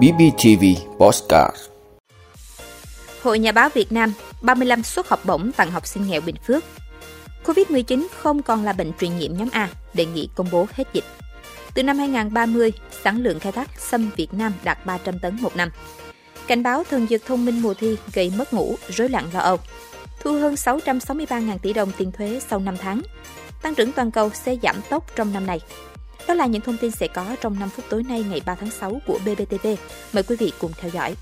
BBTV Postcard Hội Nhà báo Việt Nam 35 suất học bổng tặng học sinh nghèo Bình Phước Covid-19 không còn là bệnh truyền nhiễm nhóm A, đề nghị công bố hết dịch. Từ năm 2030, sản lượng khai thác sâm Việt Nam đạt 300 tấn một năm. Cảnh báo thần dược thông minh mùa thi gây mất ngủ, rối loạn lo âu. Thu hơn 663.000 tỷ đồng tiền thuế sau 5 tháng. Tăng trưởng toàn cầu sẽ giảm tốc trong năm này. Đó là những thông tin sẽ có trong 5 phút tối nay ngày 3 tháng 6 của BBTV. Mời quý vị cùng theo dõi.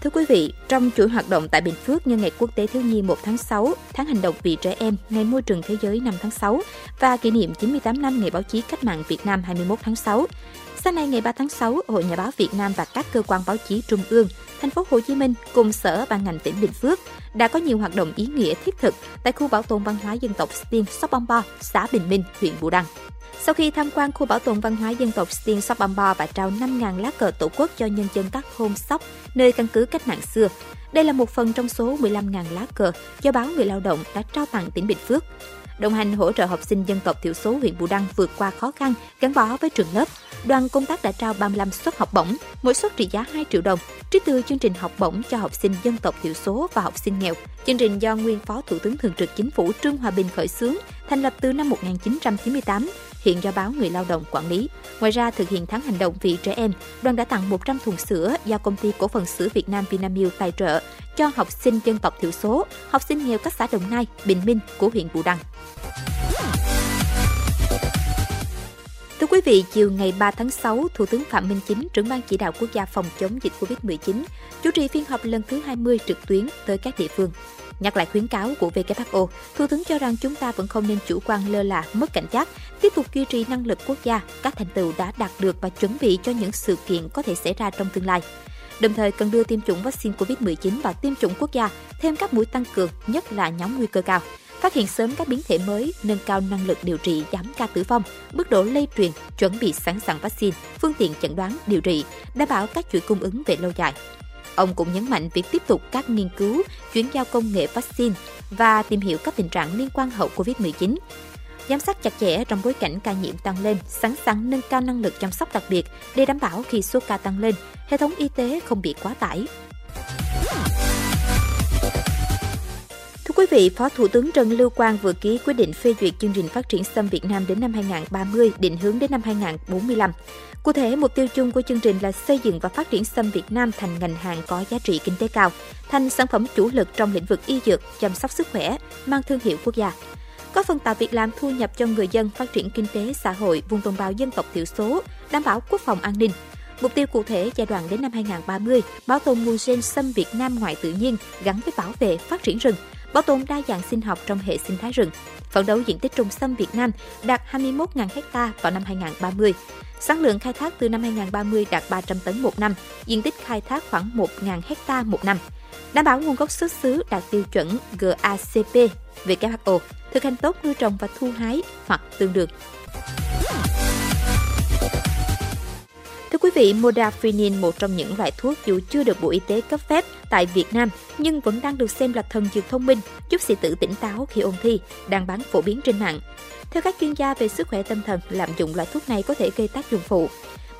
Thưa quý vị, trong chuỗi hoạt động tại Bình Phước nhân ngày Quốc tế Thiếu nhi 1 tháng 6, tháng hành động vì trẻ em, ngày môi trường thế giới 5 tháng 6 và kỷ niệm 98 năm ngày báo chí cách mạng Việt Nam 21 tháng 6. Sáng nay ngày 3 tháng 6, Hội Nhà báo Việt Nam và các cơ quan báo chí trung ương, thành phố Hồ Chí Minh cùng sở ban ngành tỉnh Bình Phước đã có nhiều hoạt động ý nghĩa thiết thực tại khu bảo tồn văn hóa dân tộc Stiên Sóc Bong Bo, xã Bình Minh, huyện Bù Đăng. Sau khi tham quan khu bảo tồn văn hóa dân tộc Stiên Sóc Băm Bo và trao 5.000 lá cờ tổ quốc cho nhân dân các thôn Sóc, nơi căn cứ cách mạng xưa. Đây là một phần trong số 15.000 lá cờ do báo Người Lao động đã trao tặng tỉnh Bình Phước. Đồng hành hỗ trợ học sinh dân tộc thiểu số huyện Bù Đăng vượt qua khó khăn, gắn bó với trường lớp. Đoàn công tác đã trao 35 suất học bổng, mỗi suất trị giá 2 triệu đồng, trích từ chương trình học bổng cho học sinh dân tộc thiểu số và học sinh nghèo. Chương trình do nguyên Phó Thủ tướng Thường trực Chính phủ Trương Hòa Bình khởi xướng, thành lập từ năm 1998 hiện do báo Người Lao động quản lý. Ngoài ra, thực hiện tháng hành động vì trẻ em, đoàn đã tặng 100 thùng sữa do công ty cổ phần sữa Việt Nam Vinamilk tài trợ cho học sinh dân tộc thiểu số, học sinh nghèo các xã Đồng Nai, Bình Minh của huyện Bù Đăng. Thưa quý vị, chiều ngày 3 tháng 6, Thủ tướng Phạm Minh Chính, trưởng ban chỉ đạo quốc gia phòng chống dịch COVID-19, chủ trì phiên họp lần thứ 20 trực tuyến tới các địa phương. Nhắc lại khuyến cáo của WHO, Thủ tướng cho rằng chúng ta vẫn không nên chủ quan lơ là, mất cảnh giác, tiếp tục duy trì năng lực quốc gia, các thành tựu đã đạt được và chuẩn bị cho những sự kiện có thể xảy ra trong tương lai. Đồng thời cần đưa tiêm chủng vaccine COVID-19 vào tiêm chủng quốc gia, thêm các mũi tăng cường, nhất là nhóm nguy cơ cao phát hiện sớm các biến thể mới, nâng cao năng lực điều trị, giảm ca tử vong, mức độ lây truyền, chuẩn bị sẵn sàng vaccine, phương tiện chẩn đoán, điều trị, đảm bảo các chuỗi cung ứng về lâu dài. Ông cũng nhấn mạnh việc tiếp tục các nghiên cứu, chuyển giao công nghệ vaccine và tìm hiểu các tình trạng liên quan hậu COVID-19. Giám sát chặt chẽ trong bối cảnh ca nhiễm tăng lên, sẵn sàng nâng cao năng lực chăm sóc đặc biệt để đảm bảo khi số ca tăng lên, hệ thống y tế không bị quá tải. Vị, Phó Thủ tướng Trần Lưu Quang vừa ký quyết định phê duyệt chương trình phát triển sâm Việt Nam đến năm 2030, định hướng đến năm 2045. Cụ thể, mục tiêu chung của chương trình là xây dựng và phát triển sâm Việt Nam thành ngành hàng có giá trị kinh tế cao, thành sản phẩm chủ lực trong lĩnh vực y dược, chăm sóc sức khỏe, mang thương hiệu quốc gia có phần tạo việc làm thu nhập cho người dân, phát triển kinh tế xã hội vùng đồng bào dân tộc thiểu số, đảm bảo quốc phòng an ninh. Mục tiêu cụ thể giai đoạn đến năm 2030, bảo tồn nguồn gen sâm Việt Nam ngoại tự nhiên gắn với bảo vệ phát triển rừng, bảo tồn đa dạng sinh học trong hệ sinh thái rừng. Phấn đấu diện tích trồng sâm Việt Nam đạt 21.000 ha vào năm 2030. Sản lượng khai thác từ năm 2030 đạt 300 tấn một năm, diện tích khai thác khoảng 1.000 ha một năm. Đảm bảo nguồn gốc xuất xứ đạt tiêu chuẩn GACP, WHO, thực hành tốt nuôi trồng và thu hái hoặc tương đương. Vị, Modafinil, một trong những loại thuốc dù chưa được Bộ Y tế cấp phép tại Việt Nam nhưng vẫn đang được xem là thần dược thông minh, giúp sĩ tử tỉnh táo khi ôn thi, đang bán phổ biến trên mạng. Theo các chuyên gia về sức khỏe tâm thần, lạm dụng loại thuốc này có thể gây tác dụng phụ.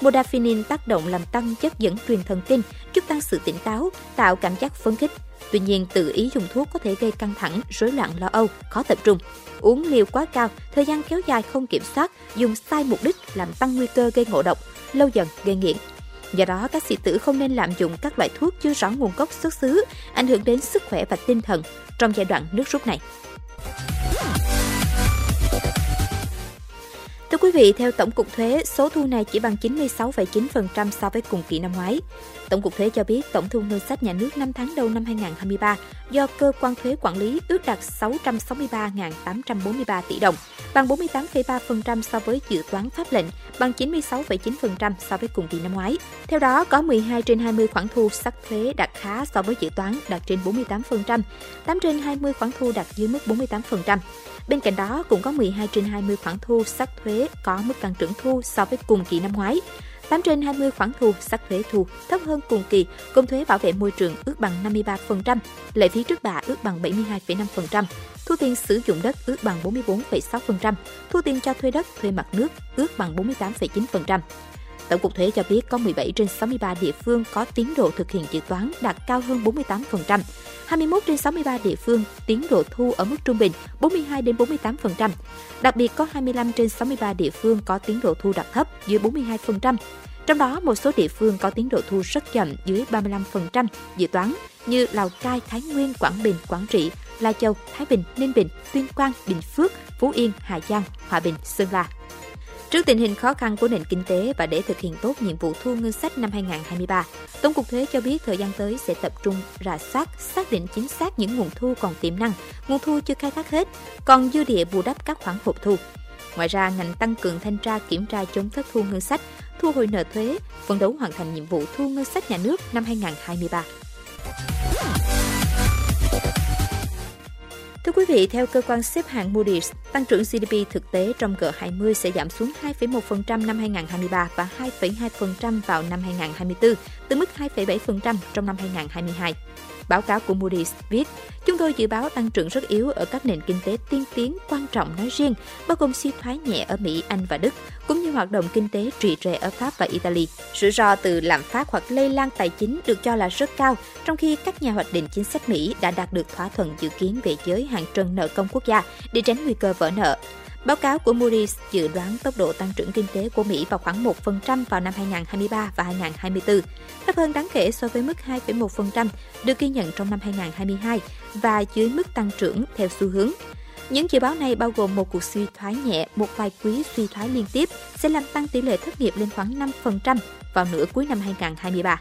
Modafinil tác động làm tăng chất dẫn truyền thần kinh, giúp tăng sự tỉnh táo, tạo cảm giác phấn khích. Tuy nhiên, tự ý dùng thuốc có thể gây căng thẳng, rối loạn lo âu, khó tập trung. Uống liều quá cao, thời gian kéo dài không kiểm soát, dùng sai mục đích làm tăng nguy cơ gây ngộ độc, lâu dần gây nghiện. Do đó, các sĩ tử không nên lạm dụng các loại thuốc chưa rõ nguồn gốc xuất xứ, ảnh hưởng đến sức khỏe và tinh thần trong giai đoạn nước rút này. Thưa quý vị, theo Tổng cục Thuế, số thu này chỉ bằng 96,9% so với cùng kỳ năm ngoái. Tổng cục Thuế cho biết tổng thu ngân sách nhà nước 5 tháng đầu năm 2023 do cơ quan thuế quản lý ước đạt 663.843 tỷ đồng, bằng 48,3% so với dự toán pháp lệnh, bằng 96,9% so với cùng kỳ năm ngoái. Theo đó, có 12 trên 20 khoản thu sắc thuế đạt khá so với dự toán đạt trên 48%, 8 trên 20 khoản thu đạt dưới mức 48%. Bên cạnh đó, cũng có 12 trên 20 khoản thu sắc thuế có mức tăng trưởng thu so với cùng kỳ năm ngoái. 8 trên 20 khoản thu sắc thuế thu thấp hơn cùng kỳ, công thuế bảo vệ môi trường ước bằng 53%, lệ phí trước bạ ước bằng 72,5%, thu tiền sử dụng đất ước bằng 44,6%, thu tiền cho thuê đất, thuê mặt nước ước bằng 48,9%. Tổng cục thuế cho biết có 17 trên 63 địa phương có tiến độ thực hiện dự toán đạt cao hơn 48%, 21 trên 63 địa phương tiến độ thu ở mức trung bình 42 đến 48%. Đặc biệt có 25 trên 63 địa phương có tiến độ thu đạt thấp dưới 42%. Trong đó, một số địa phương có tiến độ thu rất chậm dưới 35% dự toán như Lào Cai, Thái Nguyên, Quảng Bình, Quảng Trị, Lai Châu, Thái Bình, Ninh Bình, Tuyên Quang, Bình Phước, Phú Yên, Hà Giang, Hòa Bình, Sơn La. Trước tình hình khó khăn của nền kinh tế và để thực hiện tốt nhiệm vụ thu ngân sách năm 2023, Tổng cục Thuế cho biết thời gian tới sẽ tập trung rà soát, xác định chính xác những nguồn thu còn tiềm năng, nguồn thu chưa khai thác hết, còn dư địa bù đắp các khoản hụt thu. Ngoài ra, ngành tăng cường thanh tra kiểm tra chống thất thu ngân sách, thu hồi nợ thuế, phấn đấu hoàn thành nhiệm vụ thu ngân sách nhà nước năm 2023. Thưa quý vị, theo cơ quan xếp hạng Moody's, tăng trưởng GDP thực tế trong G20 sẽ giảm xuống 2,1% năm 2023 và 2,2% vào năm 2024, từ mức 2,7% trong năm 2022. Báo cáo của Moody's viết, chúng tôi dự báo tăng trưởng rất yếu ở các nền kinh tế tiên tiến quan trọng nói riêng, bao gồm suy thoái nhẹ ở Mỹ, Anh và Đức, cũng như hoạt động kinh tế trì trệ ở Pháp và Italy. Rủi ro từ lạm phát hoặc lây lan tài chính được cho là rất cao, trong khi các nhà hoạch định chính sách Mỹ đã đạt được thỏa thuận dự kiến về giới hạn trần nợ công quốc gia để tránh nguy cơ vỡ nợ. Báo cáo của Moody's dự đoán tốc độ tăng trưởng kinh tế của Mỹ vào khoảng 1% vào năm 2023 và 2024, thấp hơn đáng kể so với mức 2,1% được ghi nhận trong năm 2022 và dưới mức tăng trưởng theo xu hướng. Những dự báo này bao gồm một cuộc suy thoái nhẹ, một vài quý suy thoái liên tiếp sẽ làm tăng tỷ lệ thất nghiệp lên khoảng 5% vào nửa cuối năm 2023.